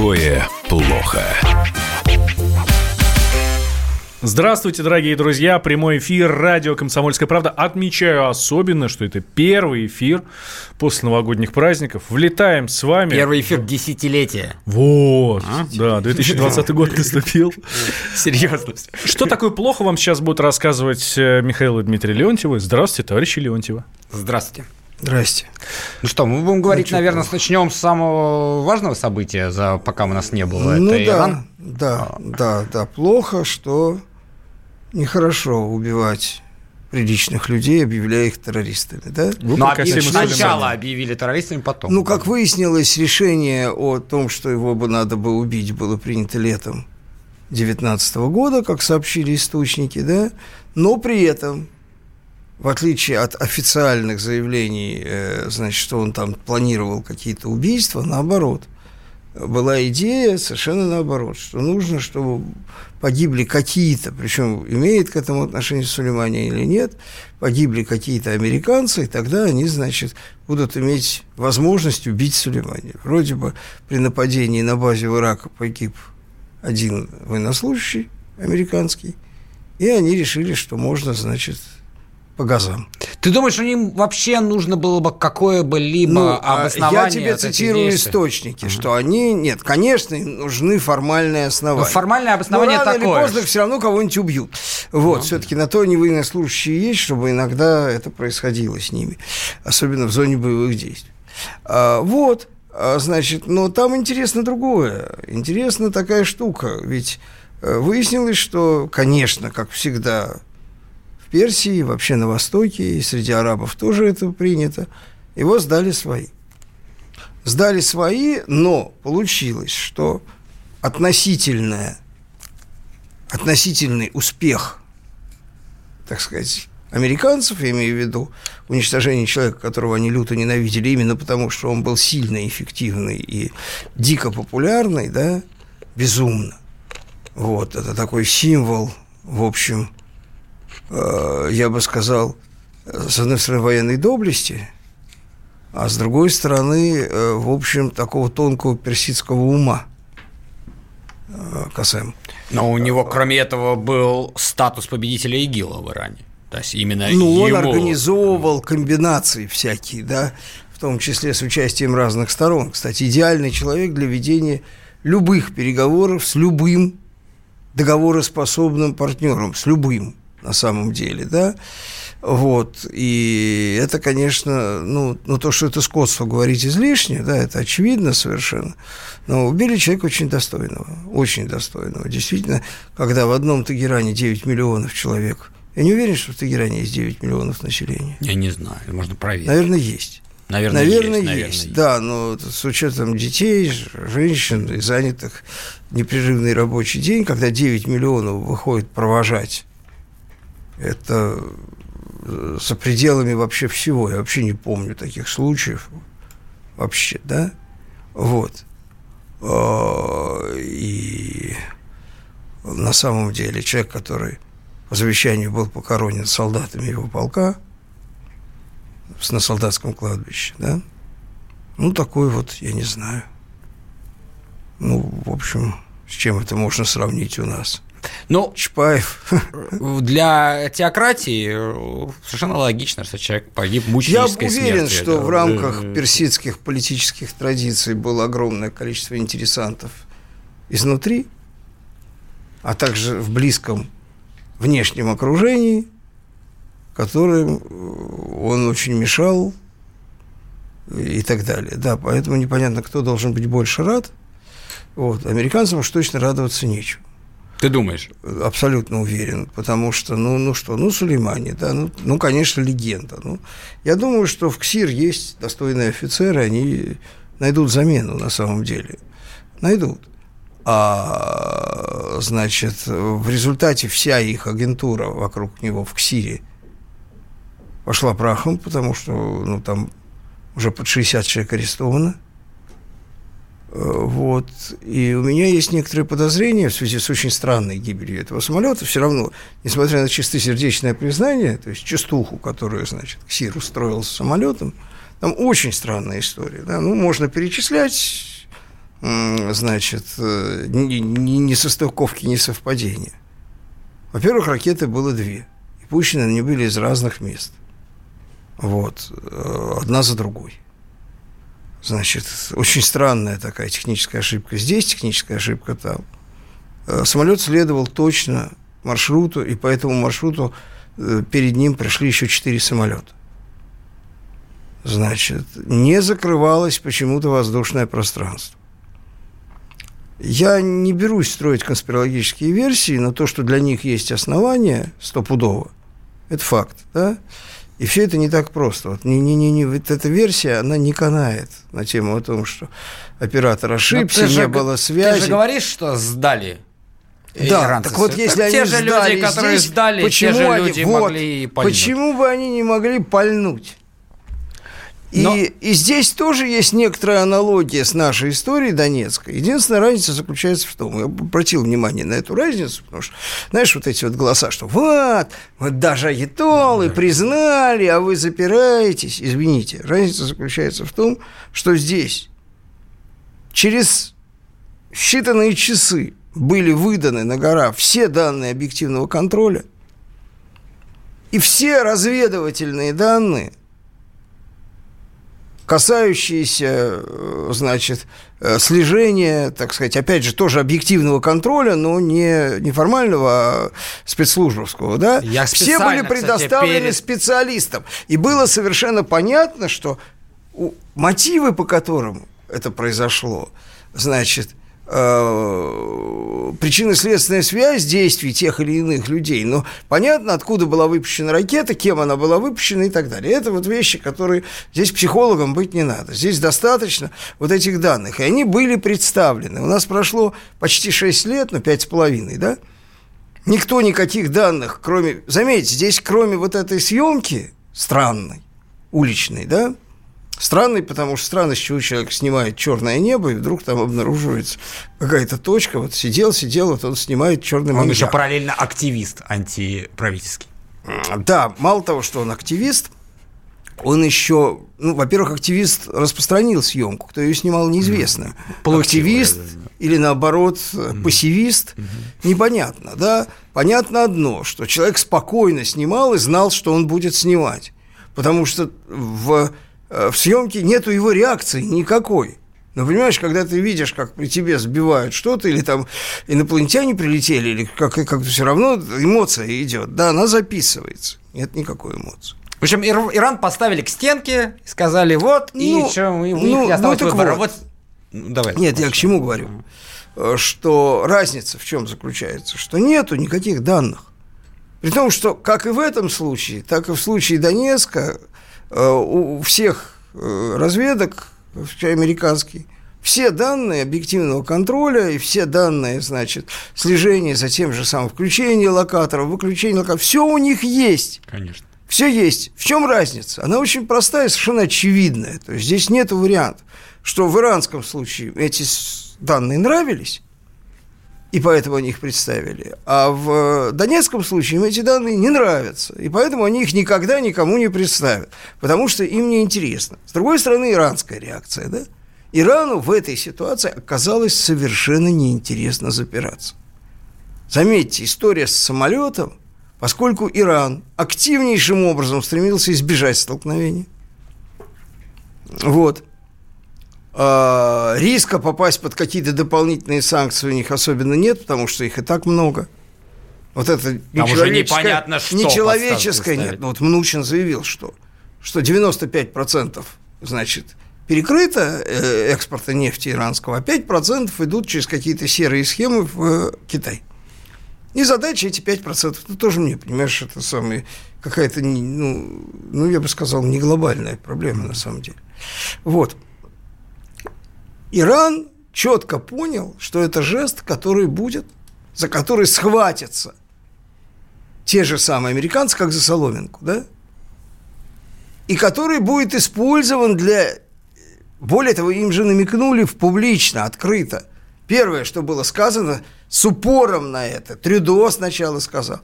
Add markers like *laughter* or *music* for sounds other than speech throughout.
Такое плохо. Здравствуйте, дорогие друзья. Прямой эфир радио «Комсомольская правда». Отмечаю особенно, что это первый эфир после новогодних праздников. Влетаем с вами. Первый эфир десятилетия. Вот. А? Да, 2020 год наступил. Серьезно. Что такое плохо, вам сейчас будут рассказывать э, Михаил и Дмитрий Леонтьевы. Здравствуйте, товарищи Леонтьева. Здравствуйте. Здрасте. Ну что, мы будем говорить, ну, наверное, начнем с самого важного события, за, пока у нас не было. Ну Это да, Иран. да, да, да. Плохо, что нехорошо убивать приличных людей, объявляя их террористами, да? Вы ну, объяв... сначала объявили террористами, потом. Ну, как выяснилось, решение о том, что его бы надо бы убить, было принято летом 2019 года, как сообщили источники, да? Но при этом, в отличие от официальных заявлений, э, значит, что он там планировал какие-то убийства, наоборот – была идея совершенно наоборот, что нужно, чтобы погибли какие-то, причем имеет к этому отношение Сулеймани или нет, погибли какие-то американцы, и тогда они, значит, будут иметь возможность убить Сулеймани. Вроде бы при нападении на базе в Ираке погиб один военнослужащий американский, и они решили, что можно, значит, по газам. Ты думаешь, что им вообще нужно было бы какое бы либо ну, а обоснование? Я тебе цитирую источники, что они... Нет, конечно, им нужны формальные основания. Но ну, формальное обоснование Но рано такое. или поздно все равно кого-нибудь убьют. Вот, uh все-таки на то они военнослужащие есть, чтобы иногда это происходило с ними. Особенно в зоне боевых действий. А, вот, а, значит, но там интересно другое. Интересна такая штука. Ведь э, выяснилось, что, конечно, как всегда, Персии, вообще на Востоке, и среди арабов тоже это принято. Его сдали свои. Сдали свои, но получилось, что относительная, относительный успех, так сказать, американцев, я имею в виду уничтожение человека, которого они люто ненавидели, именно потому, что он был сильно эффективный и дико популярный, да, безумно. Вот, это такой символ, в общем, я бы сказал, с одной стороны, военной доблести, а с другой стороны, э, в общем, такого тонкого персидского ума э, касаемо. Но у него, кроме этого, был статус победителя ИГИЛа в Иране. То есть именно ну, его... он организовывал комбинации всякие, да, в том числе с участием разных сторон. Кстати, идеальный человек для ведения любых переговоров с любым договороспособным партнером, с любым на самом деле, да, вот, и это, конечно, ну, ну, то, что это скотство говорить излишне, да, это очевидно совершенно, но убили человека очень достойного, очень достойного, действительно, когда в одном Тагеране 9 миллионов человек, я не уверен, что в Тагеране есть 9 миллионов населения. Я не знаю, можно проверить. Наверное, есть. Наверное, наверное, есть, наверное, есть. Да, но с учетом детей, женщин и занятых непрерывный рабочий день, когда 9 миллионов выходит провожать это э, за пределами вообще всего. Я вообще не помню таких случаев. Вообще, да? Вот. А, и на самом деле человек, который по завещанию был похоронен солдатами его полка на солдатском кладбище, да? Ну, такой вот, я не знаю. Ну, в общем, с чем это можно сравнить у нас – ну, Чапаев. Для теократии э, совершенно логично, что человек погиб мученической Я уверен, смертью. что в рамках персидских политических традиций было огромное количество интересантов изнутри, а также в близком внешнем окружении, которым э, он очень мешал и так далее. Да, поэтому непонятно, кто должен быть больше рад. Вот. Американцам уж точно радоваться нечего. Ты думаешь? Абсолютно уверен, потому что, ну, ну что, ну, Сулеймани, да, ну, ну, конечно, легенда. Ну, я думаю, что в КСИР есть достойные офицеры, они найдут замену на самом деле. Найдут. А, значит, в результате вся их агентура вокруг него в КСИРе пошла прахом, потому что, ну, там уже под 60 человек арестовано – вот. И у меня есть некоторые подозрения в связи с очень странной гибелью этого самолета. Все равно, несмотря на чистосердечное признание, то есть частуху, которую, значит, Ксир устроил с самолетом, там очень странная история. Да? Ну, можно перечислять, значит, э, ни, ни, ни состыковки, ни совпадения. Во-первых, ракеты было две. И пущены они были из разных мест. Вот. Э, одна за другой. Значит, очень странная такая техническая ошибка здесь, техническая ошибка там. Э, самолет следовал точно маршруту, и по этому маршруту перед ним пришли еще четыре самолета. Значит, не закрывалось почему-то воздушное пространство. Я не берусь строить конспирологические версии, но то, что для них есть основания стопудово, это факт, да? И все это не так просто. Вот, не, не, не, не, вот эта версия, она не канает на тему о том, что оператор ошибся, не же, было связи. Ты же говоришь, что сдали да, иранцы. так вот если так те же люди, которые здесь, сдали, почему те же они, люди вот, могли пальнуть. Почему бы они не могли пальнуть? И, Но... и здесь тоже есть некоторая аналогия с нашей историей Донецкой. Единственная разница заключается в том, я обратил внимание на эту разницу, потому что, знаешь, вот эти вот голоса, что вот, вот даже агитолы признали, а вы запираетесь. Извините, разница заключается в том, что здесь через считанные часы были выданы на гора все данные объективного контроля, и все разведывательные данные – касающиеся, э, значит, э, слежения, так сказать, опять же, тоже объективного контроля, но не неформального, а спецслужбовского, да? Я Все были предоставлены кстати, перед... специалистам. И было совершенно понятно, что мотивы, по которым это произошло, значит, э, причинно-следственная связь действий тех или иных людей. Но понятно, откуда была выпущена ракета, кем она была выпущена и так далее. Это вот вещи, которые здесь психологам быть не надо. Здесь достаточно вот этих данных. И они были представлены. У нас прошло почти 6 лет, ну, 5,5, да? Никто никаких данных, кроме... Заметьте, здесь кроме вот этой съемки странной, уличной, да, Странный, потому что странно, с чего человек снимает черное небо, и вдруг там обнаруживается какая-то точка. Вот сидел, сидел, вот он снимает черный Он еще параллельно активист антиправительский. Да, мало того, что он активист, он еще, ну, во-первых, активист распространил съемку, кто ее снимал, неизвестно. Получил, активист да, да, да. или наоборот пассивист, угу. непонятно, да. Понятно одно, что человек спокойно снимал и знал, что он будет снимать, потому что в в съемке нету его реакции никакой. Но понимаешь, когда ты видишь, как при тебе сбивают что-то, или там инопланетяне прилетели, или как, как все равно эмоция идет, да, она записывается. Нет никакой эмоции. В общем, Иран поставили к стенке, сказали вот, ну, и что, у них ну, не осталось ну, выбора. Вот. Вот, ну, давай. Нет, я к чему говорю? Э, что разница в чем заключается? Что нету никаких данных. При том, что как и в этом случае, так и в случае Донецка, Э, у всех э, разведок, американский, все данные объективного контроля и все данные, значит, слежения за тем же самым включением локаторов, выключение локаторов, все у них есть. Конечно. Все есть. В чем разница? Она очень простая, совершенно очевидная. То есть здесь нет вариантов, что в иранском случае эти данные нравились, и поэтому они их представили. А в Донецком случае им эти данные не нравятся, и поэтому они их никогда никому не представят, потому что им не интересно. С другой стороны, иранская реакция, да? Ирану в этой ситуации оказалось совершенно неинтересно запираться. Заметьте, история с самолетом, поскольку Иран активнейшим образом стремился избежать столкновения. Вот. А, риска попасть под какие-то дополнительные санкции у них особенно нет, потому что их и так много. Вот это нечеловеческое, непонятно, что нечеловеческое нет. Ну, вот Мнучин заявил, что, что 95% значит, перекрыто э, экспорта нефти иранского, а 5% идут через какие-то серые схемы в э, Китай. И задача эти 5%, ну, тоже мне, понимаешь, это самое, какая-то, ну, ну, я бы сказал, не глобальная проблема на самом деле. Вот. Иран четко понял, что это жест, который будет, за который схватятся те же самые американцы, как за соломинку, да? И который будет использован для... Более того, им же намекнули в публично, открыто. Первое, что было сказано, с упором на это, Трюдо сначала сказал,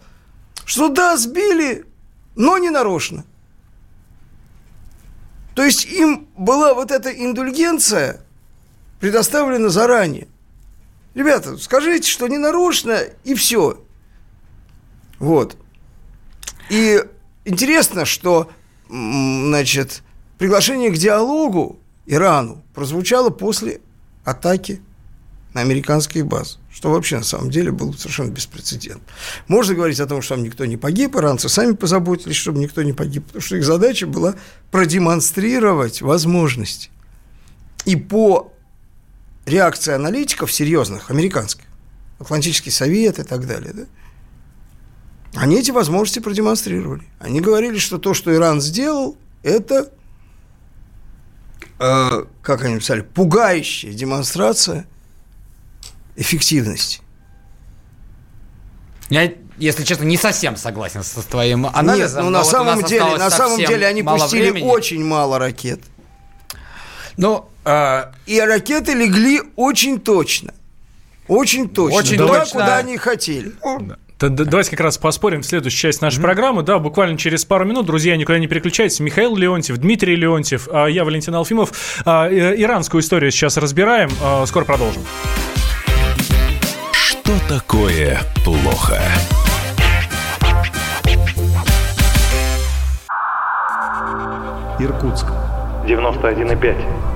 что да, сбили, но не нарочно. То есть им была вот эта индульгенция – предоставлено заранее. Ребята, скажите, что не нарушено, и все. Вот. И интересно, что, значит, приглашение к диалогу Ирану прозвучало после атаки на американские базы, что вообще на самом деле было совершенно беспрецедентно. Можно говорить о том, что там никто не погиб, иранцы сами позаботились, чтобы никто не погиб, потому что их задача была продемонстрировать возможности. И по реакции аналитиков серьезных, американских, Атлантический совет и так далее, да, они эти возможности продемонстрировали. Они говорили, что то, что Иран сделал, это, э, как они написали, пугающая демонстрация эффективности. Я, если честно, не совсем согласен с твоим анализом. Нет, ну на вот самом деле, на самом деле они пустили времени. очень мало ракет. Ну, э... и ракеты легли очень точно. Очень точно. Очень туда, точно. куда они хотели. Да. Давайте как раз поспорим в следующую часть нашей mm-hmm. программы. Да, буквально через пару минут. Друзья, никуда не переключайтесь. Михаил Леонтьев, Дмитрий Леонтьев, а я Валентин Алфимов. А, иранскую историю сейчас разбираем. А, скоро продолжим. Что такое плохо? Иркутск. 91,5.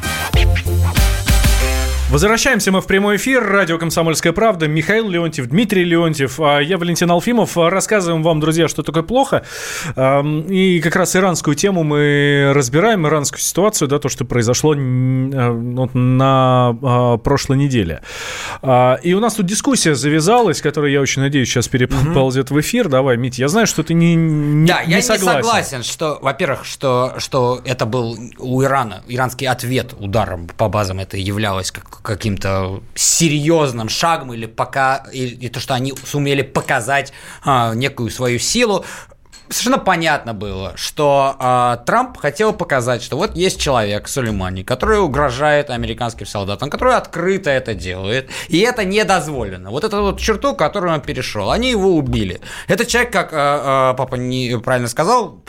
Возвращаемся мы в прямой эфир. Радио «Комсомольская правда». Михаил Леонтьев, Дмитрий Леонтьев. А я Валентин Алфимов. Рассказываем вам, друзья, что такое плохо. И как раз иранскую тему мы разбираем, иранскую ситуацию, да, то, что произошло на а, прошлой неделе. А, и у нас тут дискуссия завязалась, которая, я очень надеюсь, сейчас переползет в эфир. Давай, Мить, я знаю, что ты не, не Да, не я согласен. не согласен, что, во-первых, что, что это был у Ирана, иранский ответ ударом по базам это являлось как каким-то серьезным шагом или пока и, то, что они сумели показать а, некую свою силу, совершенно понятно было, что э, Трамп хотел показать, что вот есть человек, Сулеймани, который угрожает американским солдатам, который открыто это делает, и это не дозволено. Вот эту вот черту, которую он перешел, они его убили. Этот человек, как э, э, папа не правильно сказал,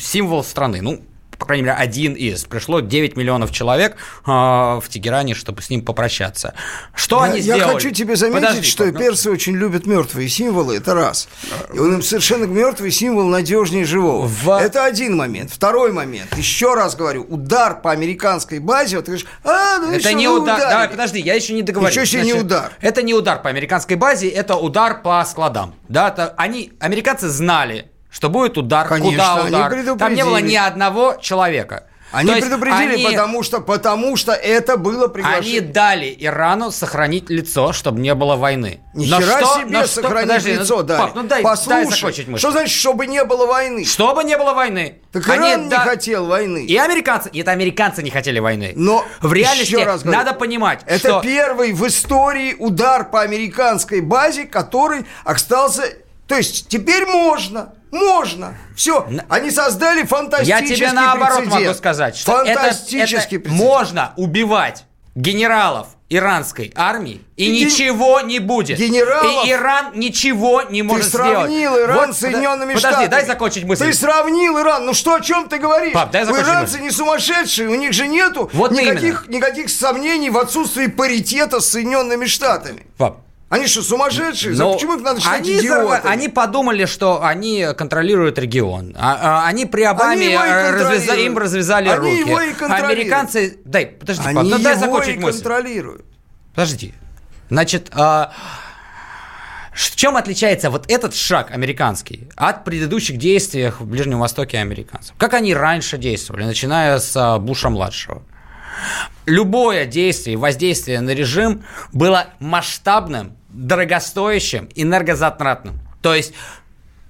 символ страны. Ну, по крайней мере, один из. Пришло 9 миллионов человек э, в Тегеране, чтобы с ним попрощаться. Что я, они сделали? Я хочу тебе заметить, Подожди, что ну... персы очень любят мертвые символы, это раз. И он им совершенно мертвый символ надежнее живого. В... Это один момент. Второй момент. Еще раз говорю, удар по американской базе, вот ты говоришь, а, ну Это не удар. Ударили. Давай, подожди, я еще не договорил. Еще, еще Значит, не удар. Это не удар по американской базе, это удар по складам. Да, это, они, американцы знали, что будет удар, Конечно, куда удар. Там не было ни одного человека. Они То предупредили, они, потому, что, потому что это было приглашение. Они дали Ирану сохранить лицо, чтобы не было войны. Ни хера что, себе сохранить подожди, лицо ну, дали. Пап, ну дай, Послушай, дай закончить мысль. что значит, чтобы не было войны? Чтобы не было войны. Так они Иран да... не хотел войны. И американцы, и это американцы не хотели войны. Но в реальности раз говорю, надо понимать, это что... первый в истории удар по американской базе, который остался... То есть теперь можно можно. Все. Они создали фантастический Я тебе наоборот прецедент. могу сказать, что Фантастический это, это можно убивать генералов иранской армии, и, и ничего не будет. Генералов? И Иран ничего не может сделать. Ты сравнил сделать. Иран вот, с Соединенными подожди, Штатами. дай закончить мысль. Ты сравнил Иран. Ну что, о чем ты говоришь? Пап, дай закончить Иранцы мысль. не сумасшедшие, у них же нету вот никаких, никаких сомнений в отсутствии паритета с Соединенными Штатами. Пап, они что, сумасшедшие? Но Почему их надо считать они, идиотами? Они подумали, что они контролируют регион. А, а, они при Обаме они развязали, им развязали они руки. Его и Американцы... Дай, подожди, они пап, ну, дай его закончить и мысль. контролируют. Подожди. Значит, а... В чем отличается вот этот шаг американский от предыдущих действий в Ближнем Востоке американцев? Как они раньше действовали, начиная с а, Буша-младшего? Любое действие, воздействие на режим было масштабным, дорогостоящим, энергозатратным. То есть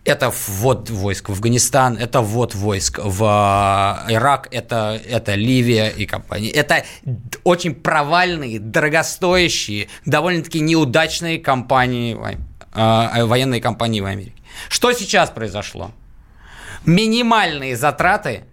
это ввод войск в Афганистан, это ввод войск в э, Ирак, это, это Ливия и компания. Это очень провальные, дорогостоящие, довольно-таки неудачные компании, э, военные компании в Америке. Что сейчас произошло? Минимальные затраты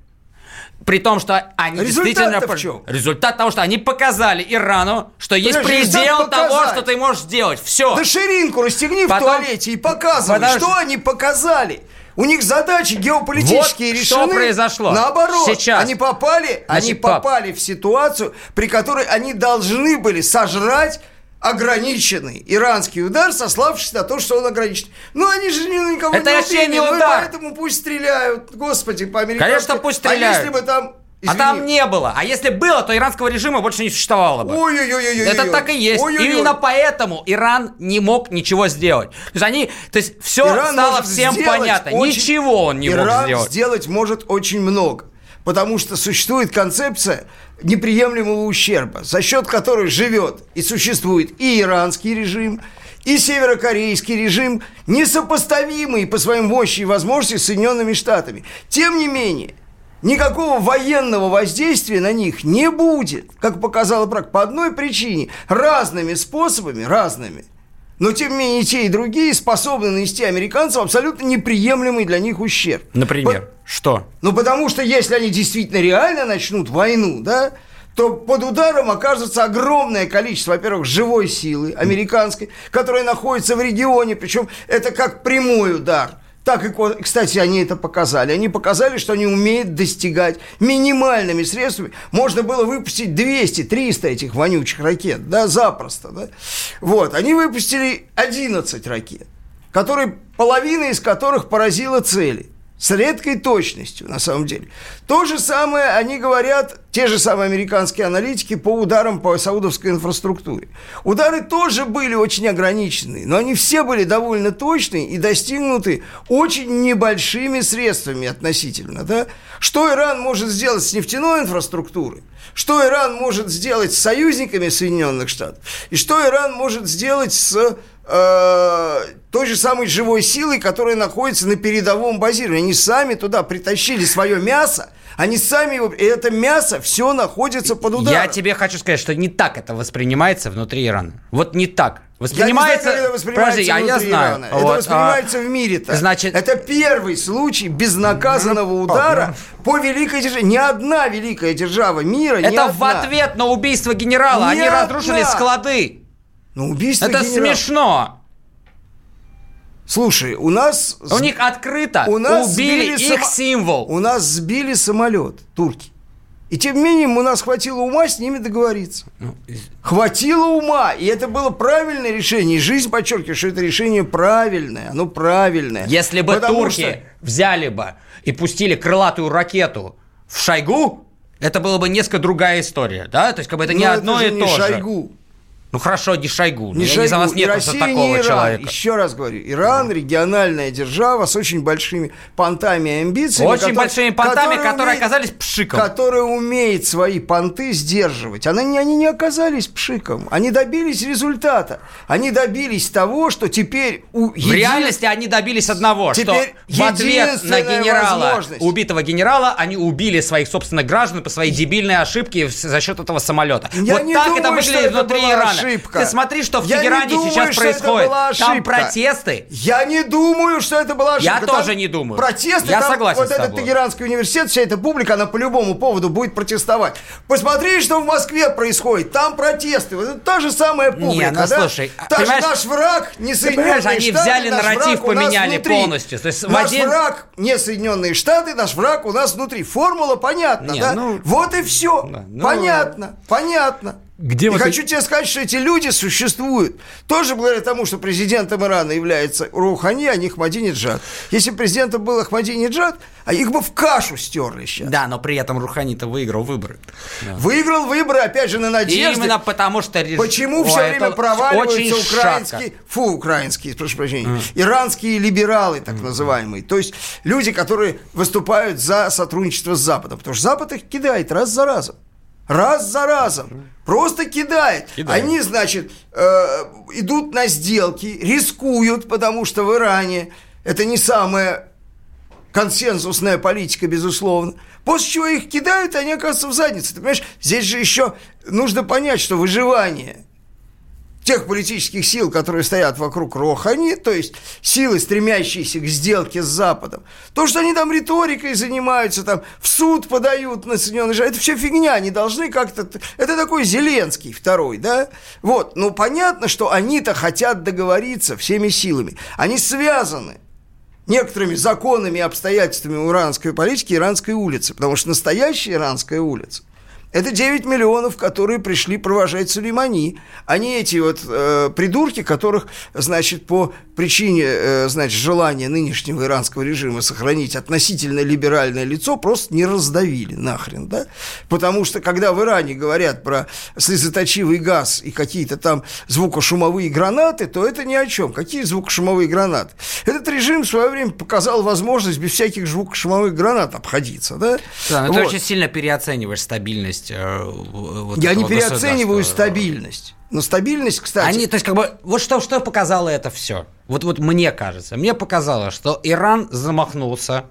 при том, что они Результат действительно... в чем? Результат того, что они показали Ирану, что есть предел того, что ты можешь сделать. Все. Да ширинку расстегни Потом... в туалете и показывай, Потому... что они показали. У них задачи геополитические вот решены. Что произошло? Наоборот, Сейчас. они попали, Значит, они попали в ситуацию, при которой они должны были сожрать ограниченный иранский удар, сославшись на то, что он ограничен. Ну, они же никого Это не вообще не ну, удар. поэтому пусть стреляют. Господи, по Конечно, пусть стреляют. А если бы там Извини. А там не было. А если было, то иранского режима больше не существовало бы. Ой-ой-ой. Это так и есть. Ой-ой-ой. Именно поэтому Иран не мог ничего сделать. То есть они, то есть все Иран стало всем понятно. Очень... Ничего он не Иран мог сделать. сделать может очень много. Потому что существует концепция неприемлемого ущерба, за счет которой живет и существует и иранский режим, и северокорейский режим, несопоставимые по своим мощи и возможности с Соединенными Штатами. Тем не менее, никакого военного воздействия на них не будет, как показала практика, по одной причине, разными способами, разными. Но, тем не менее, те и другие способны нанести американцам абсолютно неприемлемый для них ущерб. Например, По... что? Ну, потому что если они действительно реально начнут войну, да, то под ударом окажется огромное количество, во-первых, живой силы американской, которая находится в регионе, причем это как прямой удар – так и, кстати, они это показали. Они показали, что они умеют достигать минимальными средствами. Можно было выпустить 200-300 этих вонючих ракет, да, запросто, да. Вот, они выпустили 11 ракет, которые, половина из которых поразила цели с редкой точностью, на самом деле. То же самое они говорят, те же самые американские аналитики, по ударам по саудовской инфраструктуре. Удары тоже были очень ограниченные, но они все были довольно точные и достигнуты очень небольшими средствами относительно. Да? Что Иран может сделать с нефтяной инфраструктурой? Что Иран может сделать с союзниками Соединенных Штатов? И что Иран может сделать с э, той же самой живой силой, которая находится на передовом базировании. Они сами туда притащили свое мясо, они сами его... И это мясо все находится под ударом. Я тебе хочу сказать, что не так это воспринимается внутри Ирана. Вот не так. Воспринимается... Я не знаю, это воспринимается Подожди, а я знаю. Ирана. Вот, это воспринимается а... в мире-то. Значит... Это первый случай безнаказанного ну, удара по великой державе. Ни одна великая держава мира, Это в ответ на убийство генерала. Ни Они одна. разрушили склады. На убийство Это генерала. смешно. Слушай, у нас... У них открыто у нас убили их само... символ. У нас сбили самолет, турки. И тем не менее у нас хватило ума с ними договориться. Ну, хватило ума, и это было правильное решение. И жизнь подчеркивает, что это решение правильное, оно правильное. Если бы турки что... взяли бы и пустили крылатую ракету в Шойгу, это была бы несколько другая история, да? То есть как бы это не Но одно это и то же. Ну хорошо, не Шойгу. Не я Шойгу. Не за вас нет Россия, такого не Иран. человека. Еще раз говорю, Иран да. региональная держава с очень большими понтами и амбициями. Очень которые, большими понтами, которые, которые умеет, оказались пшиком. Которая умеет свои понты сдерживать. Они, они не оказались пшиком. Они добились результата. Они добились того, что теперь... У в един... реальности они добились одного, теперь что в ответ на генерала, убитого генерала, они убили своих собственных граждан по своей дебильной ошибке за счет этого самолета. Я вот так думаю, это выглядит внутри Ирана ошибка. Ты смотри, что в я Тегеране думаю, сейчас происходит. Там протесты. Я не думаю, что это была ошибка. Я там тоже не думаю. Протесты. Я там согласен Вот с тобой. этот Тегеранский университет, вся эта публика, она по любому поводу будет протестовать. Посмотри, что в Москве происходит. Там протесты. Вот это та же самая публика. Не, ну, да? слушай, та же наш враг, не Соединенные Штаты. они взяли нарратив, поменяли полностью. То есть наш один... враг не Соединенные Штаты, наш враг у нас внутри. Формула понятна, не, да? Ну... Вот и все. Да, ну... Понятно, понятно. Где и вот хочу тебе сказать, что эти люди существуют тоже благодаря тому, что президентом Ирана является Рухани, а не Ахмадинеджад. Если президентом был Ахмадинеджад, а их бы в кашу стерли сейчас. Да, но при этом Рухани-то выиграл выборы. Да. Выиграл выборы, опять же, на надежде. И именно потому, что... Почему О, все время проваливаются украинские... Шатко. Фу, украинские, прошу прощения. Mm. Иранские либералы, так mm. называемые. То есть люди, которые выступают за сотрудничество с Западом. Потому что Запад их кидает раз за разом Раз за разом. Просто кидает. Кидает. Они, значит, э, идут на сделки, рискуют, потому что в Иране это не самая консенсусная политика, безусловно. После чего их кидают, и они оказываются в заднице. Ты понимаешь, здесь же еще нужно понять, что выживание тех политических сил, которые стоят вокруг Рохани, то есть силы, стремящиеся к сделке с Западом, то, что они там риторикой занимаются, там в суд подают на Соединенные Штаты, это все фигня, они должны как-то... Это такой Зеленский второй, да? Вот, ну понятно, что они-то хотят договориться всеми силами. Они связаны некоторыми законами и обстоятельствами иранской политики иранской улицы, потому что настоящая иранская улица это 9 миллионов, которые пришли провожать Сулеймани, а не эти вот э, придурки, которых, значит, по причине, э, значит, желания нынешнего иранского режима сохранить относительно либеральное лицо, просто не раздавили нахрен, да? Потому что, когда в Иране говорят про слезоточивый газ и какие-то там звукошумовые гранаты, то это ни о чем. Какие звукошумовые гранаты? Этот режим в свое время показал возможность без всяких звукошумовых гранат обходиться, да? Да, но вот. ты очень сильно переоцениваешь стабильность э, вот Я не переоцениваю стабильность. Но стабильность, кстати... Они, то есть, как бы, вот что, что показало это все? Вот, вот мне кажется, мне показало, что Иран замахнулся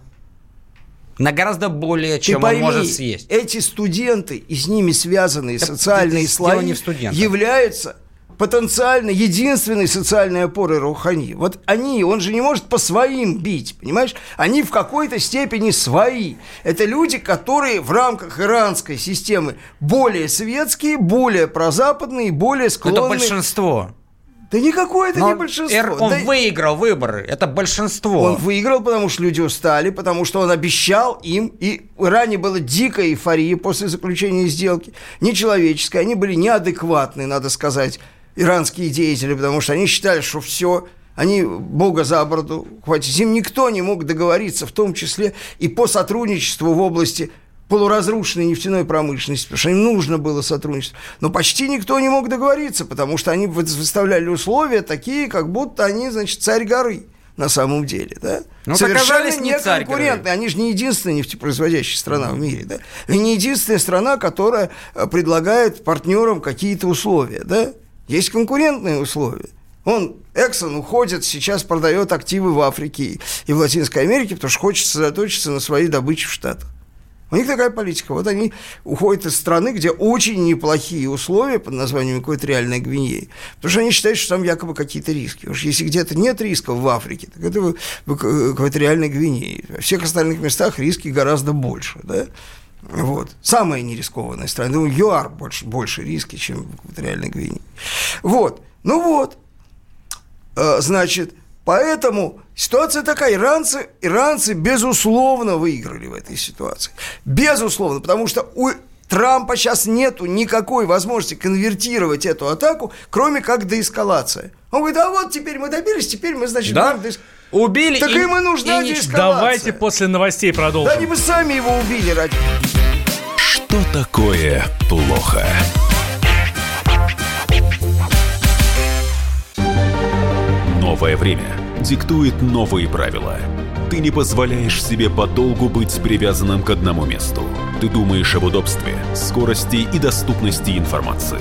на гораздо более, Ты чем пойми, он может съесть. Эти студенты и с ними связанные Да, социальные слои являются потенциально единственной социальной опорой Рухани. Вот они, он же не может по своим бить, понимаешь? Они в какой-то степени свои. Это люди, которые в рамках иранской системы более светские, более прозападные, более Но склонны... Это большинство. Да никакое это Но не большинство. Эр- он Да- выиграл выборы. Это большинство. Он выиграл, потому что люди устали, потому что он обещал им, и в Иране была дикая эйфория после заключения сделки, нечеловеческая, они были неадекватны, надо сказать, иранские деятели, потому что они считали, что все, они бога за бороду хватит. Им никто не мог договориться, в том числе и по сотрудничеству в области полуразрушенной нефтяной промышленности, потому что им нужно было сотрудничество. Но почти никто не мог договориться, потому что они вы- выставляли условия такие, как будто они, значит, царь горы на самом деле, да? Ну, так Совершенно не неконкурентные. Они же не единственная нефтепроизводящая страна в мире, да? И не единственная страна, которая э, предлагает партнерам какие-то условия, да? Есть конкурентные условия. Он, Эксон, уходит, сейчас продает активы в Африке и в Латинской Америке, потому что хочет сосредоточиться на своей добыче в Штатах. У них такая политика. Вот они уходят из страны, где очень неплохие условия под названием экваториальной Гвинеи, потому что они считают, что там якобы какие-то риски. Уж если где-то нет рисков в Африке, так это эк- экваториальной Гвинее. Во всех остальных местах риски гораздо больше. Да? Вот. Самая нерискованная страна. Думаю, ЮАР больше, больше риски, чем в экваториальной Гвинее. Вот. Ну вот. Э, Значит, поэтому ситуация такая. Иранцы, иранцы, безусловно, выиграли в этой ситуации. Безусловно, потому что у Трампа сейчас нету никакой возможности конвертировать эту атаку, кроме как деэскалация. Он говорит, а вот теперь мы добились, теперь мы, значит, Да? деэс- Убили Так и- им и нужна и не-. Давайте после новостей Да продолжим. они бы сами его убили ради... Что такое плохо? Новое время диктует новые правила. Ты не позволяешь себе подолгу быть привязанным к одному месту. Ты думаешь об удобстве, скорости и доступности информации.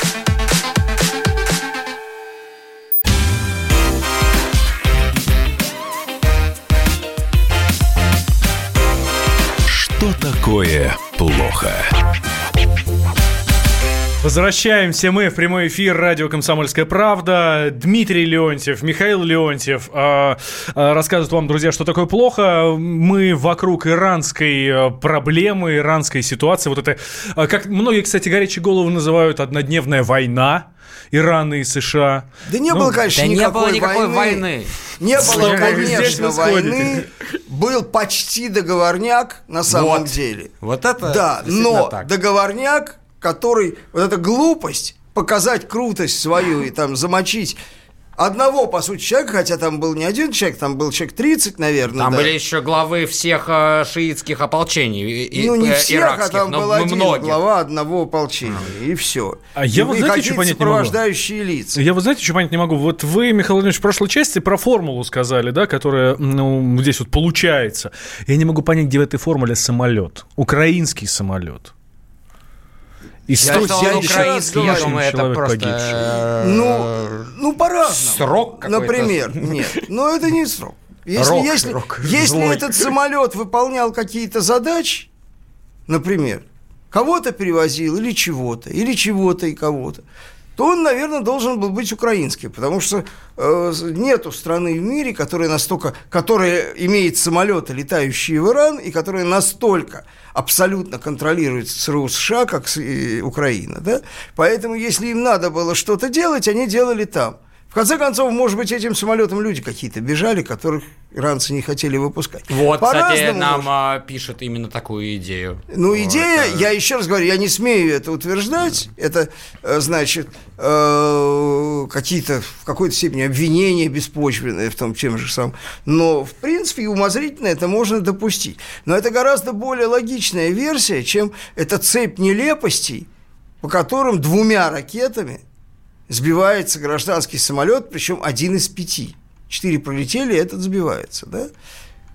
Такое плохо? Возвращаемся мы в прямой эфир радио «Комсомольская правда». Дмитрий Леонтьев, Михаил Леонтьев э, рассказывают вам, друзья, что такое плохо. Мы вокруг иранской э, проблемы, иранской ситуации. Вот это, э, как многие, кстати, горячие головы называют, однодневная война Ирана и США. Да не Ну, было, конечно, Да не никакой, было никакой войны. Не было, конечно, войны. Был почти договорняк на самом Вот. деле. Вот это Да, но так. договорняк, который, вот эта глупость, показать крутость свою и там замочить одного, по сути, человека, хотя там был не один человек, там был человек 30, наверное. Там да. были еще главы всех э, шиитских ополчений. И, ну, не э, всех, а там был один многих. глава одного ополчения, и все. А я и, вот и знаете, что понять не могу? сопровождающие лица. Я вот знаете, что понять не могу? Вот вы, Михаил Владимирович, в прошлой части про формулу сказали, да, которая, ну, здесь вот получается. Я не могу понять, где в этой формуле самолет. Украинский самолет. И Я что, 170 украинский, я думаю, это просто... погибших. э, Ну, ну по-разному. Срок. Например, нет, но это не срок. Если, Рок, если, рок если злой. этот самолет выполнял какие-то задачи, например, кого-то перевозил или чего-то, или чего-то и кого-то, то он, наверное, должен был быть украинским, потому что э, нету страны в мире, которая настолько, которая имеет самолеты, летающие в Иран, и которая настолько абсолютно контролирует ЦРУ США, как и Украина, да? Поэтому, если им надо было что-то делать, они делали там. В конце концов, может быть, этим самолетом люди какие-то бежали, которых иранцы не хотели выпускать. Вот, кстати, По-разному нам может. а, пишут именно такую идею. Ну, идея, э, я еще раз говорю, я не смею это утверждать. Это, э, значит, э, какие-то в какой-то степени обвинения беспочвенные в том чем же самом. Но, в принципе, умозрительно это можно допустить. Но это гораздо более логичная версия, чем эта цепь нелепостей, по которым двумя ракетами сбивается гражданский самолет, причем один из пяти. Четыре пролетели, этот сбивается, да?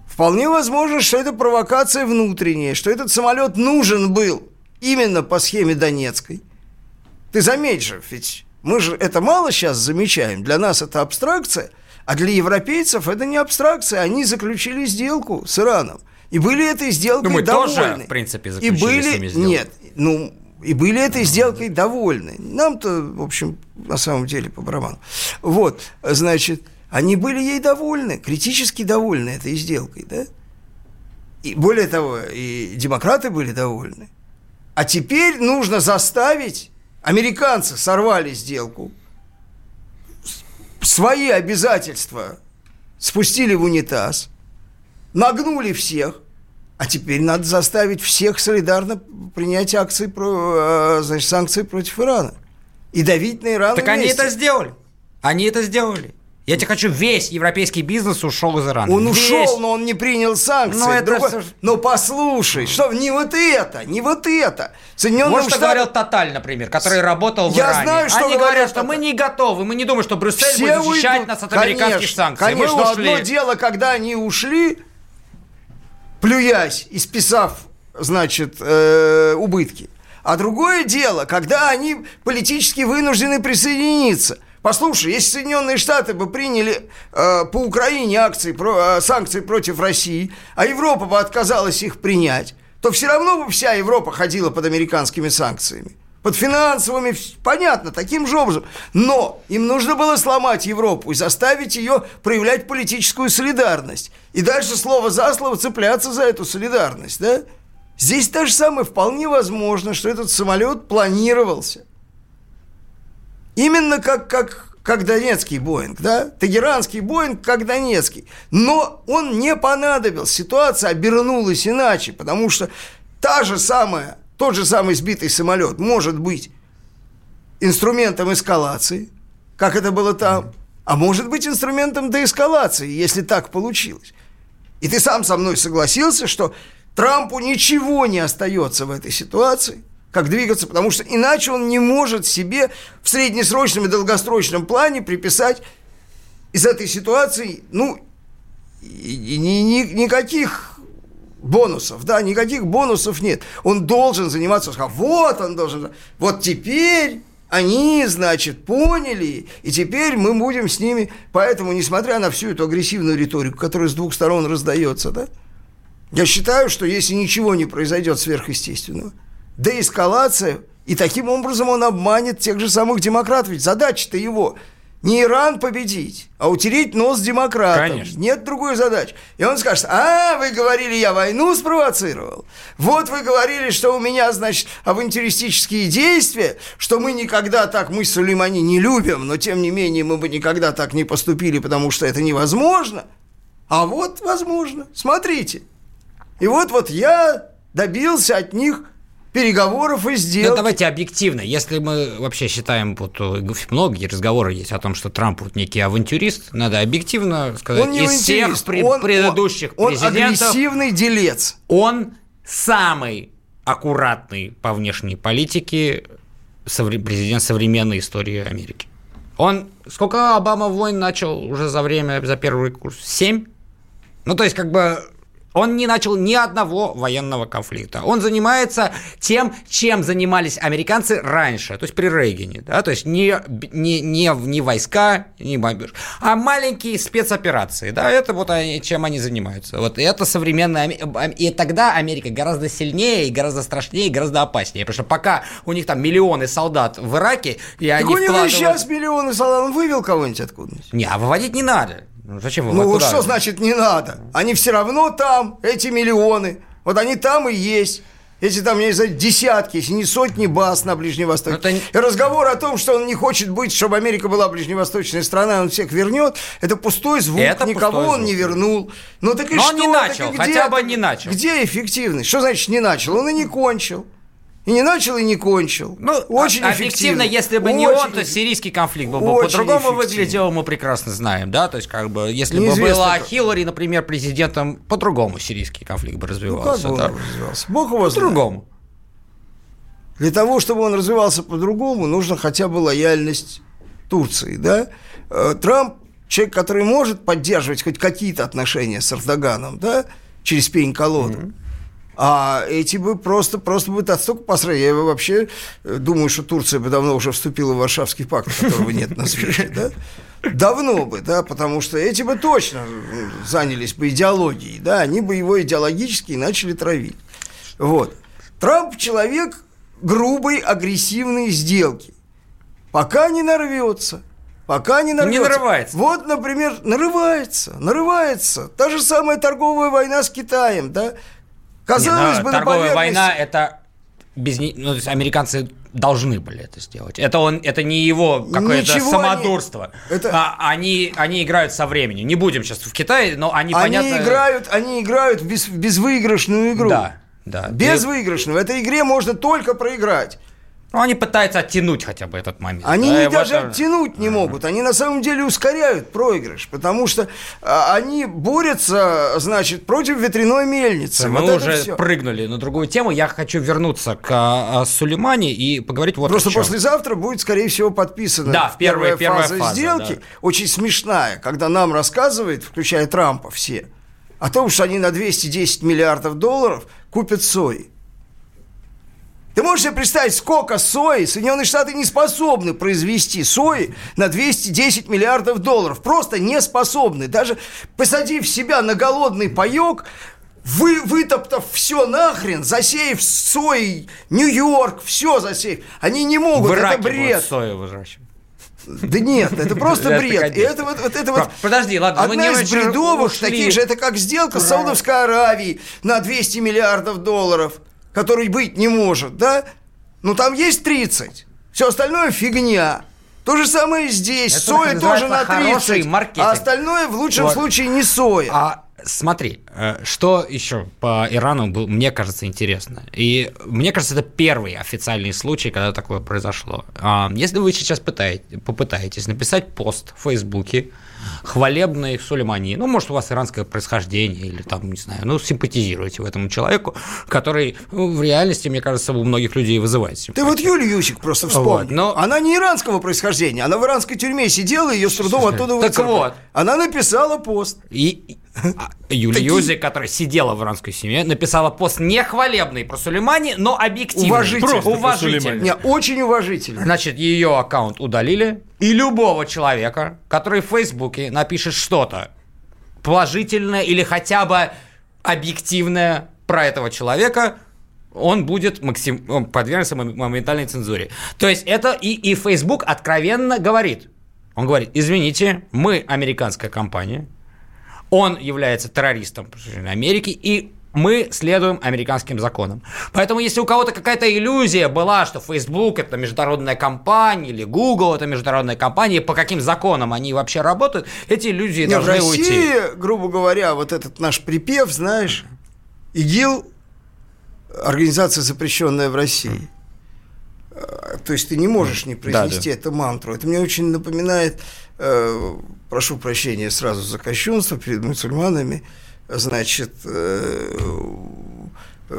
Вполне возможно, что это провокация внутренняя, что этот самолет нужен был именно по схеме Донецкой. Ты заметь же, ведь мы же это мало сейчас замечаем. Для нас это абстракция, а для европейцев это не абстракция. Они заключили сделку с Ираном. И были этой сделкой Ну, мы довольны. тоже, в принципе, И заключили были... с ними сделку. Нет, ну, и были этой сделкой довольны. Нам-то, в общем, на самом деле по барабану. Вот, значит, они были ей довольны, критически довольны этой сделкой, да? И более того, и демократы были довольны. А теперь нужно заставить... Американцы сорвали сделку, свои обязательства спустили в унитаз, нагнули всех, а теперь надо заставить всех солидарно принять акции, про, э, значит, санкции против Ирана. И давить на Иран Так они вместе. это сделали. Они это сделали. Я тебе хочу, весь европейский бизнес ушел из Ирана. Он Весь. ушел, но он не принял санкции. Ну, это Другой- всё ж- Но послушай, что не вот это, не вот это. Соединенные Вот что Штаты... говорил Тоталь, например, который работал в Я Иране. знаю, что Они говорят, что мы не готовы, мы не думаем, что Брюссель Все будет защищать уйдут. нас от американских Конечно, санкций. Конечно, мы ушли. одно дело, когда они ушли, плюясь и списав, значит, э, убытки. А другое дело, когда они политически вынуждены присоединиться. Послушай, если Соединенные Штаты бы приняли э, по Украине акции, про, э, санкции против России, а Европа бы отказалась их принять, то все равно бы вся Европа ходила под американскими санкциями. Под финансовыми, понятно, таким же образом. Но им нужно было сломать Европу и заставить ее проявлять политическую солидарность. И дальше слово за слово цепляться за эту солидарность, да? Здесь то же самое вполне возможно, что этот самолет планировался. Именно как, как, как Донецкий Боинг, да? Тегеранский Боинг, как Донецкий. Но он не понадобился. Ситуация обернулась иначе, потому что та же самая, тот же самый сбитый самолет может быть инструментом эскалации, как это было там, а может быть инструментом деэскалации, если так получилось. И ты сам со мной согласился, что Трампу ничего не остается в этой ситуации, как двигаться, потому что иначе он не может себе в среднесрочном и долгосрочном плане приписать из этой ситуации, ну, и- и ни- никаких бонусов, да, никаких бонусов нет. Он должен заниматься, вот он должен, вот теперь они, значит, поняли, и теперь мы будем с ними, поэтому, несмотря на всю эту агрессивную риторику, которая с двух сторон раздается, да, я считаю, что если ничего не произойдет сверхъестественного, деэскалация, и таким образом он обманет тех же самых демократов. Ведь задача-то его не Иран победить, а утереть нос демократам. Конечно. Нет другой задачи. И он скажет, а, вы говорили, я войну спровоцировал. Вот вы говорили, что у меня, значит, авантюристические действия, что мы никогда так, мы Сулеймани не любим, но тем не менее мы бы никогда так не поступили, потому что это невозможно. А вот возможно. Смотрите. И вот, вот я добился от них переговоров и сделок. Ну, давайте объективно. Если мы вообще считаем, вот э, многие разговоры есть о том, что Трамп вот некий авантюрист, надо объективно сказать, Он не из всех пред- он- предыдущих он, президентов, Он агрессивный делец. он самый аккуратный по внешней политике президент современной истории Америки. Он сколько Обама войн начал уже за время, за первый курс? Семь? Ну, то есть, как бы, он не начал ни одного военного конфликта. Он занимается тем, чем занимались американцы раньше, то есть при Рейгане, да, то есть не, не, не, не войска, не бомбеж, а маленькие спецоперации, да, это вот они, чем они занимаются. Вот это современная, и тогда Америка гораздо сильнее, и гораздо страшнее, и гораздо опаснее, потому что пока у них там миллионы солдат в Ираке, и Так они у него и вкладывают- сейчас миллионы солдат. Он вывел кого-нибудь откуда-нибудь? Не, а выводить не надо. Ну, зачем Ну, выводить? вот что значит не надо? Они все равно там, эти миллионы. Вот они там и есть. Если там, я не знаю, десятки, если не сотни баз на Ближнем Востоке. Ну, это И разговор о том, что он не хочет быть, чтобы Америка была ближневосточной страной, он всех вернет, это пустой звук, Это никого пустой он не вернул. Ну так и Но что? он не Так начал, где хотя бы не начал. Где эффективность? Что значит не начал? Он и не кончил. И не начал, и не кончил. Ну, очень а- эффективно. объективно, если бы не Очень он, то эффективно. сирийский конфликт был бы по-другому эффективно. выглядел, мы прекрасно знаем, да, то есть как бы, если бы Неизвестно была как. Хиллари, например, президентом, по-другому сирийский конфликт бы Ну, как развивался, бы он да. развивался? Бог его знает. По-другому. Для того, чтобы он развивался по-другому, нужно хотя бы лояльность Турции, да? Э, Трамп человек, который может поддерживать хоть какие-то отношения с Эрдоганом, да, через пень-колоду. А эти бы просто, просто бы настолько посрали. Я вообще э, думаю, что Турция бы давно уже вступила в Варшавский пакт, которого нет на свете, да? Давно бы, да, потому что эти бы точно занялись бы идеологией, да, они бы его идеологически начали травить. Вот. Трамп человек грубой, агрессивной сделки. Пока не нарвется. Пока не нарвется. нарывается. Вот, например, нарывается, нарывается. Та же самая торговая война с Китаем, да? Казалось Не, бы, ну, на торговая война это без не- ну, то есть американцы должны были это сделать. Это он, это не его какое-то самодурство. они- это- А, они, они играют со временем. Не будем сейчас в Китае, но они, Они понятно. играют, они играют в, без- в безвыигрышную игру. Да, да. Безвыигрышную. В этой игре можно только проиграть. Ну, они пытаются оттянуть хотя бы этот момент. Они Да, не даже вот, э, оттянуть не могут, они на самом деле ускоряют проигрыш, потому что а, они борются, значит, против ветряной мельницы. Мы Вот это уже всё. прыгнули на другую тему. Я хочу вернуться к а, Сулеймане и поговорить вот Просто о чем. послезавтра будет, скорее всего, подписана Да, первая- первая фаза, фаза, сделки, да. очень смешная, когда нам рассказывает, включая Трампа все, о том, что они на 210 миллиардов долларов купят сои. Ты можешь себе представить, сколько сои Соединенные Штаты не способны произвести сои на 210 миллиардов долларов. Просто не способны. Даже посадив себя на голодный паек, вы, вытоптав все нахрен, засеяв сои, Нью-Йорк, все засеяв, они не могут, в это бред. сою выращивать. Да нет, это просто *laughs* бред. И это вот, вот это вот Подожди, ладно, одна из бредовых ушли. таких же, это как сделка с Саудовской Аравией на 200 миллиардов долларов, который быть не может, да? Ну там есть 30, все остальное фигня. То же самое здесь. Это соя тоже на называется хороший 30, маркетинг. а остальное в лучшем Вот. случае не соя. А смотри, э, что еще по Ирану был, мне кажется, интересно. И мне кажется, это первый официальный случай, когда такое произошло. А, Если вы сейчас пытаете- попытаетесь написать пост в Фейсбуке, хвалебный Сулеймани, ну, может, у вас иранское происхождение, или там, не знаю, ну, симпатизируете вы этому человеку, который ну, в реальности, мне кажется, у многих людей вызывает Ты симпатию. вот Юлю Ющик просто вспомни. Вот, но- Она не иранского происхождения, она в иранской тюрьме сидела, ее с трудом оттуда Так вот. Она написала пост. И Юлия Такие- Юзик, которая сидела в иранской семье, написала пост не хвалебный про Сулеймани, но объективный. Уважительный. Просто про уважительный. Не, очень уважительно. Значит, ее аккаунт удалили, и любого человека, который в Фейсбуке напишет что-то положительное или хотя бы объективное про этого человека, он будет максим... он подвергнется мом- моментальной цензуре. То есть это и, и Facebook откровенно говорит. Он говорит, извините, мы американская компания, он является террористом Америки, и мы следуем американским законам. Поэтому, если у кого-то какая-то иллюзия была, что Facebook это международная компания, или Google это международная компания, и по каким законам они вообще работают, эти иллюзии Не, в должны уйти. России, грубо говоря, вот этот наш припев, знаешь, ИГИЛ организация, запрещенная в России. Э, то есть ты не можешь не произнести да, да. эту мантру. Это мне очень напоминает, э, прошу прощения сразу за кощунство перед мусульманами, значит, э,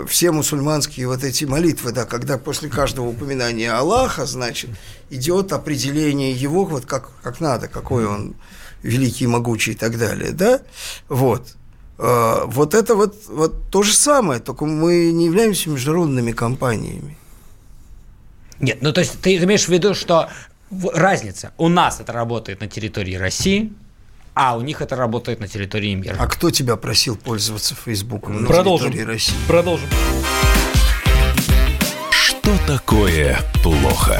все мусульманские вот эти молитвы, да, когда после каждого упоминания Аллаха, значит, идет определение его, вот как, как надо, какой он великий, могучий и так далее, да, вот. Э, вот это вот, вот то же самое, только мы не являемся международными компаниями. Нет, ну то есть ты имеешь в виду, что разница, у нас это работает на территории России, а у них это работает на территории мира. А кто тебя просил пользоваться Фейсбуком на Продолжим. территории России? Продолжим. Что такое плохо?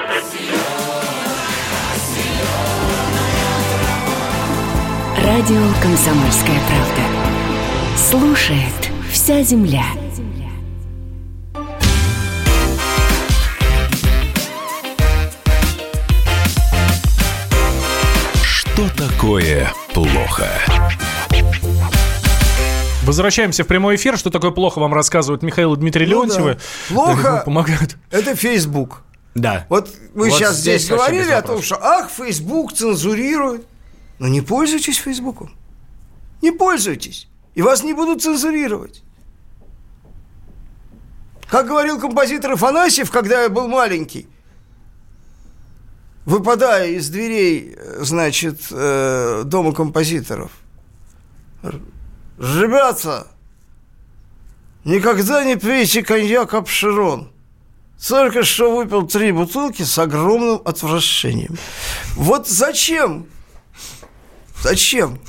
Радио «Комсомольская правда». Слушает вся земля. Что такое плохо? Возвращаемся в прямой эфир. Что такое плохо, вам рассказывают Михаил и Дмитрий ну Леонтьевы. Да. Плохо помогают. это Facebook. Да. Вот мы вот сейчас здесь, здесь говорили о том, что ах, Facebook цензурирует. Но не пользуйтесь Фейсбуком. Не пользуйтесь. И вас не будут цензурировать. Как говорил композитор Афанасьев, когда я был маленький, выпадая из дверей, значит, э, дома композиторов. Ребята, никогда не пейте коньяк обширон. Только что выпил три бутылки с огромным отвращением. Вот зачем Зачем?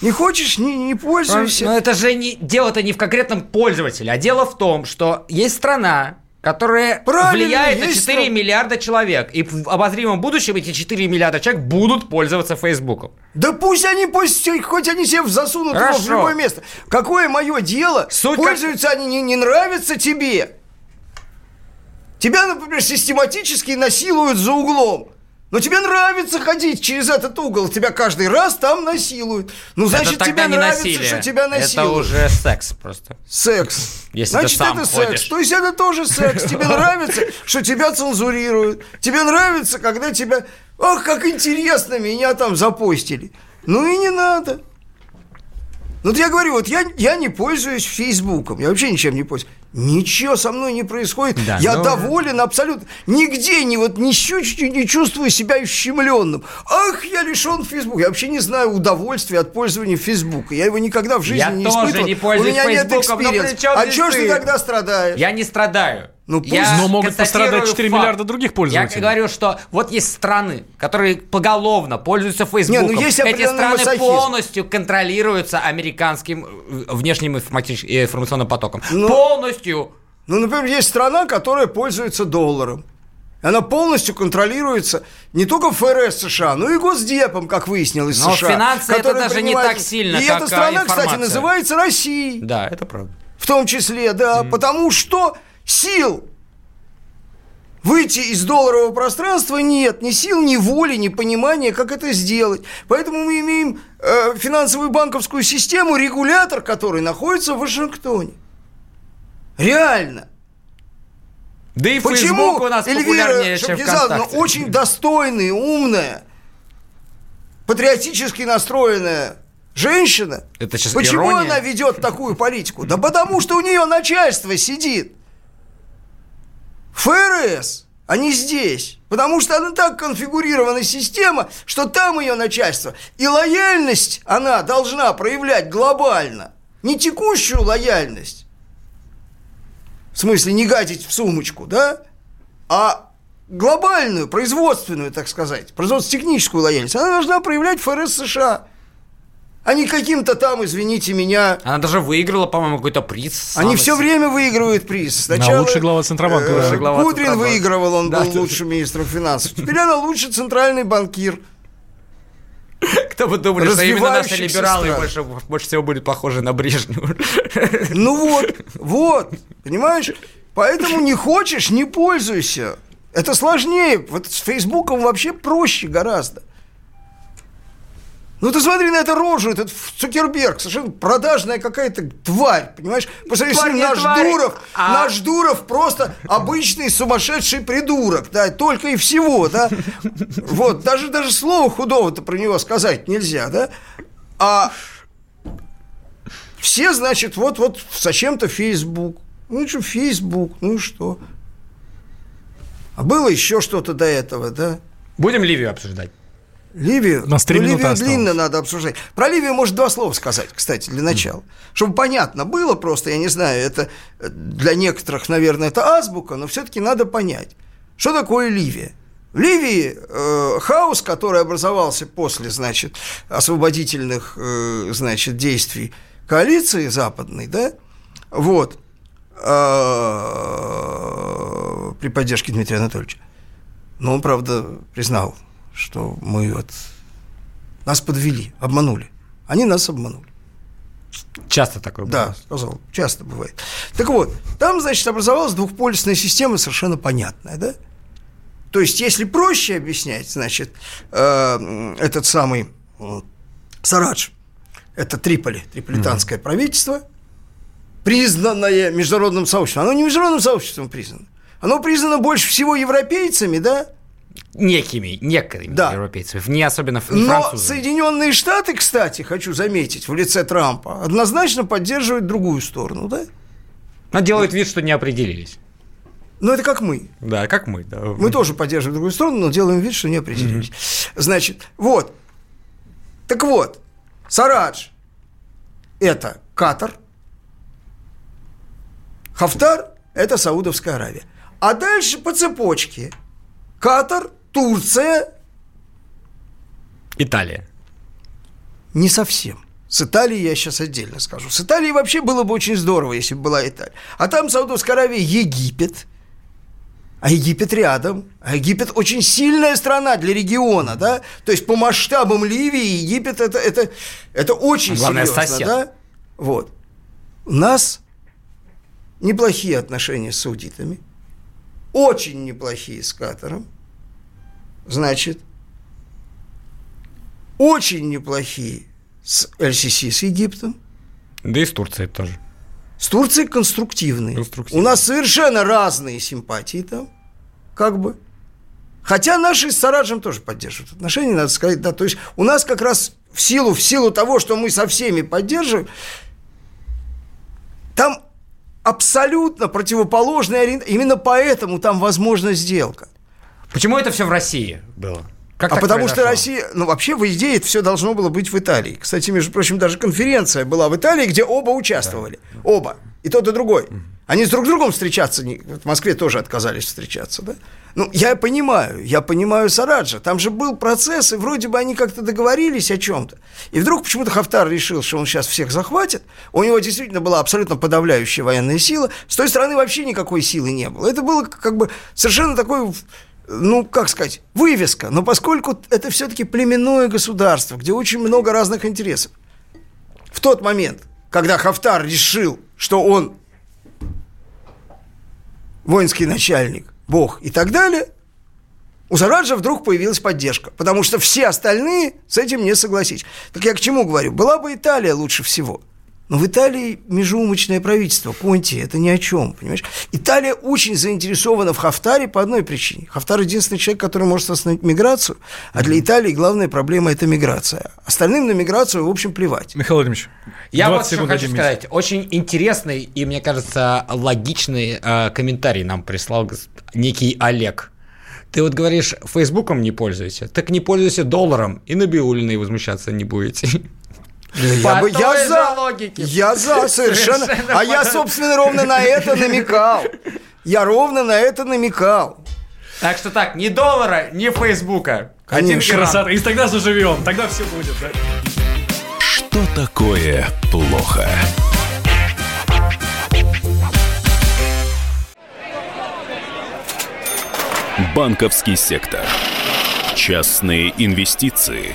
Не хочешь, не, не пользуйся. Но это же не, дело-то не в конкретном пользователе, а дело в том, что есть страна, которая Правильно, влияет на 4 стран... миллиарда человек. И в обозримом будущем эти 4 миллиарда человек будут пользоваться Фейсбуком. Да пусть они, пусть, хоть они себе засунут его в любое место. Какое мое дело? Суть Пользуются как... они, не, не нравятся тебе. Тебя, например, систематически насилуют за углом. Но тебе нравится ходить через этот угол, тебя каждый раз там насилуют. Ну, значит, тебе нравится, насилие. что тебя насилуют. Это уже секс просто. Секс. Если значит, ты сам это ходишь. секс. То есть это тоже секс. Тебе *laughs* нравится, что тебя цензурируют. Тебе нравится, когда тебя... Ах, как интересно, меня там запостили. Ну и не надо. Ну, вот я говорю, вот я, я не пользуюсь Фейсбуком, я вообще ничем не пользуюсь. Ничего со мной не происходит. Да, я но... доволен абсолютно. Нигде не вот ни чуть не чувствую себя ущемленным. Ах, я лишен Фейсбука. Я вообще не знаю удовольствия от пользования Фейсбука. Я его никогда в жизни я не тоже испытывал. не пользуюсь У меня Фейсбуком, нет experience а. А что ж ты тогда страдаешь? Я не страдаю. Ну, пусть, я но могут пострадать 4 факт. миллиарда других пользователей. Я говорю, что вот есть страны, которые поголовно пользуются Фейсбуком. Не, ну есть Эти страны массахизм. полностью контролируются американским э, внешним информационным потоком. Но... Полностью. Ну, например, есть страна, которая пользуется долларом. Она полностью контролируется не только ФРС США, но и Госдепом, как выяснилось, но США. финансы это даже принимает... не так сильно, И как эта страна, информация. кстати, называется Россией. Да, это правда. В том числе, да, mm. потому что сил выйти из долларового пространства нет, ни сил, ни воли, ни понимания, как это сделать. Поэтому мы имеем э, финансовую банковскую систему, регулятор, который находится в Вашингтоне. Реально. Да и Почему Facebook у нас Эльвира ВКонтакте. очень достойная, умная, патриотически настроенная женщина. Это сейчас Почему ирония? она ведет такую политику? Да потому что у нее начальство сидит. ФРС, а не здесь. Потому что она так конфигурирована система, что там ее начальство. И лояльность она должна проявлять глобально. Не текущую лояльность, в смысле не гадить в сумочку, да, а глобальную, производственную, так сказать, производственно-техническую лояльность, она должна проявлять ФРС США – а не каким-то там, извините меня. Она даже выиграла, по-моему, какой-то приз. Они все время выигрывают приз. Сначала на лучший глава Центробанка. Э, глава Кудрин Центробанка. выигрывал, он да, был да. лучшим министром финансов. Теперь она лучший центральный банкир. *laughs* Кто бы думали, что именно наши либералы больше, больше всего были похожи на Брежнева. *laughs* Ну вот, вот, понимаешь? Поэтому не хочешь, не пользуйся. Это сложнее. Вот с Фейсбуком вообще проще гораздо. Ну ты смотри на эту рожу, этот Цукерберг, совершенно продажная какая-то тварь, понимаешь? По сравнению с наш тварь. Дуров, а... наш Дуров просто обычный сумасшедший придурок, да, только и всего, да. Вот, даже, даже слова худого-то про него сказать нельзя, да. А все, значит, вот-вот зачем-то Facebook. Ну, что, Facebook, ну и что? А было еще что-то до этого, да? Будем Ливию обсуждать. Ливию, На ну, Ливию длинно надо обсуждать. Про Ливию может два слова сказать, кстати, для начала. Чтобы понятно было просто, я не знаю, это для некоторых, наверное, это азбука, но все-таки надо понять, что такое Ливия. В Ливии э, хаос, который образовался после, значит, освободительных, э, значит, действий коалиции западной, да, вот, э, при поддержке Дмитрия Анатольевича, но он, правда, признал что мы вот нас подвели, обманули. Они нас обманули. Часто такое бывает. Да, сказал, часто бывает. Так вот, там, значит, образовалась двухполюсная система совершенно понятная, да? То есть, если проще объяснять, значит, э, этот самый э, Сарадж, это Триполи, триполитанское mm-hmm. правительство, признанное международным сообществом. Оно не международным сообществом признано. Оно признано больше всего европейцами, да, некими, некоторыми да. европейцами, не особенно не Но Соединенные Штаты, кстати, хочу заметить, в лице Трампа, однозначно поддерживают другую сторону, да? Но делают вид, что не определились. Ну, это как мы. Да, как мы, да. Мы тоже поддерживаем другую сторону, но делаем вид, что не определились. Mm-hmm. Значит, вот. Так вот, Сарадж – это Катар, Хафтар – это Саудовская Аравия. А дальше по цепочке – Катар, Турция. Италия. Не совсем. С Италией я сейчас отдельно скажу. С Италией вообще было бы очень здорово, если бы была Италия. А там Саудовская Аравия, Египет. А Египет рядом. А Египет очень сильная страна для региона, да? То есть по масштабам Ливии Египет это, это, это очень Главное, серьезно, сосед. да? Вот. У нас неплохие отношения с саудитами очень неплохие с Катаром, значит, очень неплохие с ЛСС, с Египтом. Да и с Турцией тоже. С Турцией конструктивные. конструктивные. У нас совершенно разные симпатии там, как бы. Хотя наши с Сараджем тоже поддерживают отношения, надо сказать, да. То есть у нас как раз в силу, в силу того, что мы со всеми поддерживаем, там абсолютно противоположный ориентация. Именно поэтому там возможна сделка. Почему это все в России было? Как а потому произошло? что Россия, ну вообще в идее это все должно было быть в Италии. Кстати, между прочим, даже конференция была в Италии, где оба участвовали. Да. Оба. И тот, и другой. Они с друг другом встречаться, в Москве тоже отказались встречаться, да? Ну, я понимаю, я понимаю Сараджа. Там же был процесс, и вроде бы они как-то договорились о чем-то. И вдруг почему-то Хафтар решил, что он сейчас всех захватит. У него действительно была абсолютно подавляющая военная сила. С той стороны вообще никакой силы не было. Это было как бы совершенно такой ну, как сказать, вывеска. Но поскольку это все-таки племенное государство, где очень много разных интересов, в тот момент, когда Хафтар решил, что он воинский начальник, бог и так далее, у Сараджа вдруг появилась поддержка, потому что все остальные с этим не согласились. Так я к чему говорю? Была бы Италия лучше всего – но в Италии межумочное правительство, Конти, это ни о чем, понимаешь? Италия очень заинтересована в Хафтаре по одной причине. Хафтар единственный человек, который может остановить миграцию, а для Италии главная проблема – это миграция. Остальным на миграцию, в общем, плевать. Михаил Владимирович, Я вот что хочу сказать. Очень интересный и, мне кажется, логичный э, комментарий нам прислал некий Олег. Ты вот говоришь, Фейсбуком не пользуйся, так не пользуйся долларом, и на Биулиной возмущаться не будете. *laughs* Я, По бы, я за, логике. я за, совершенно. Совершенно А я, собственно, ровно на это намекал. Я ровно на это намекал. Так что так, ни доллара, ни Фейсбука. Один. Красота. И тогда заживем, тогда все будет, да? Что такое плохо? Банковский сектор. Частные инвестиции.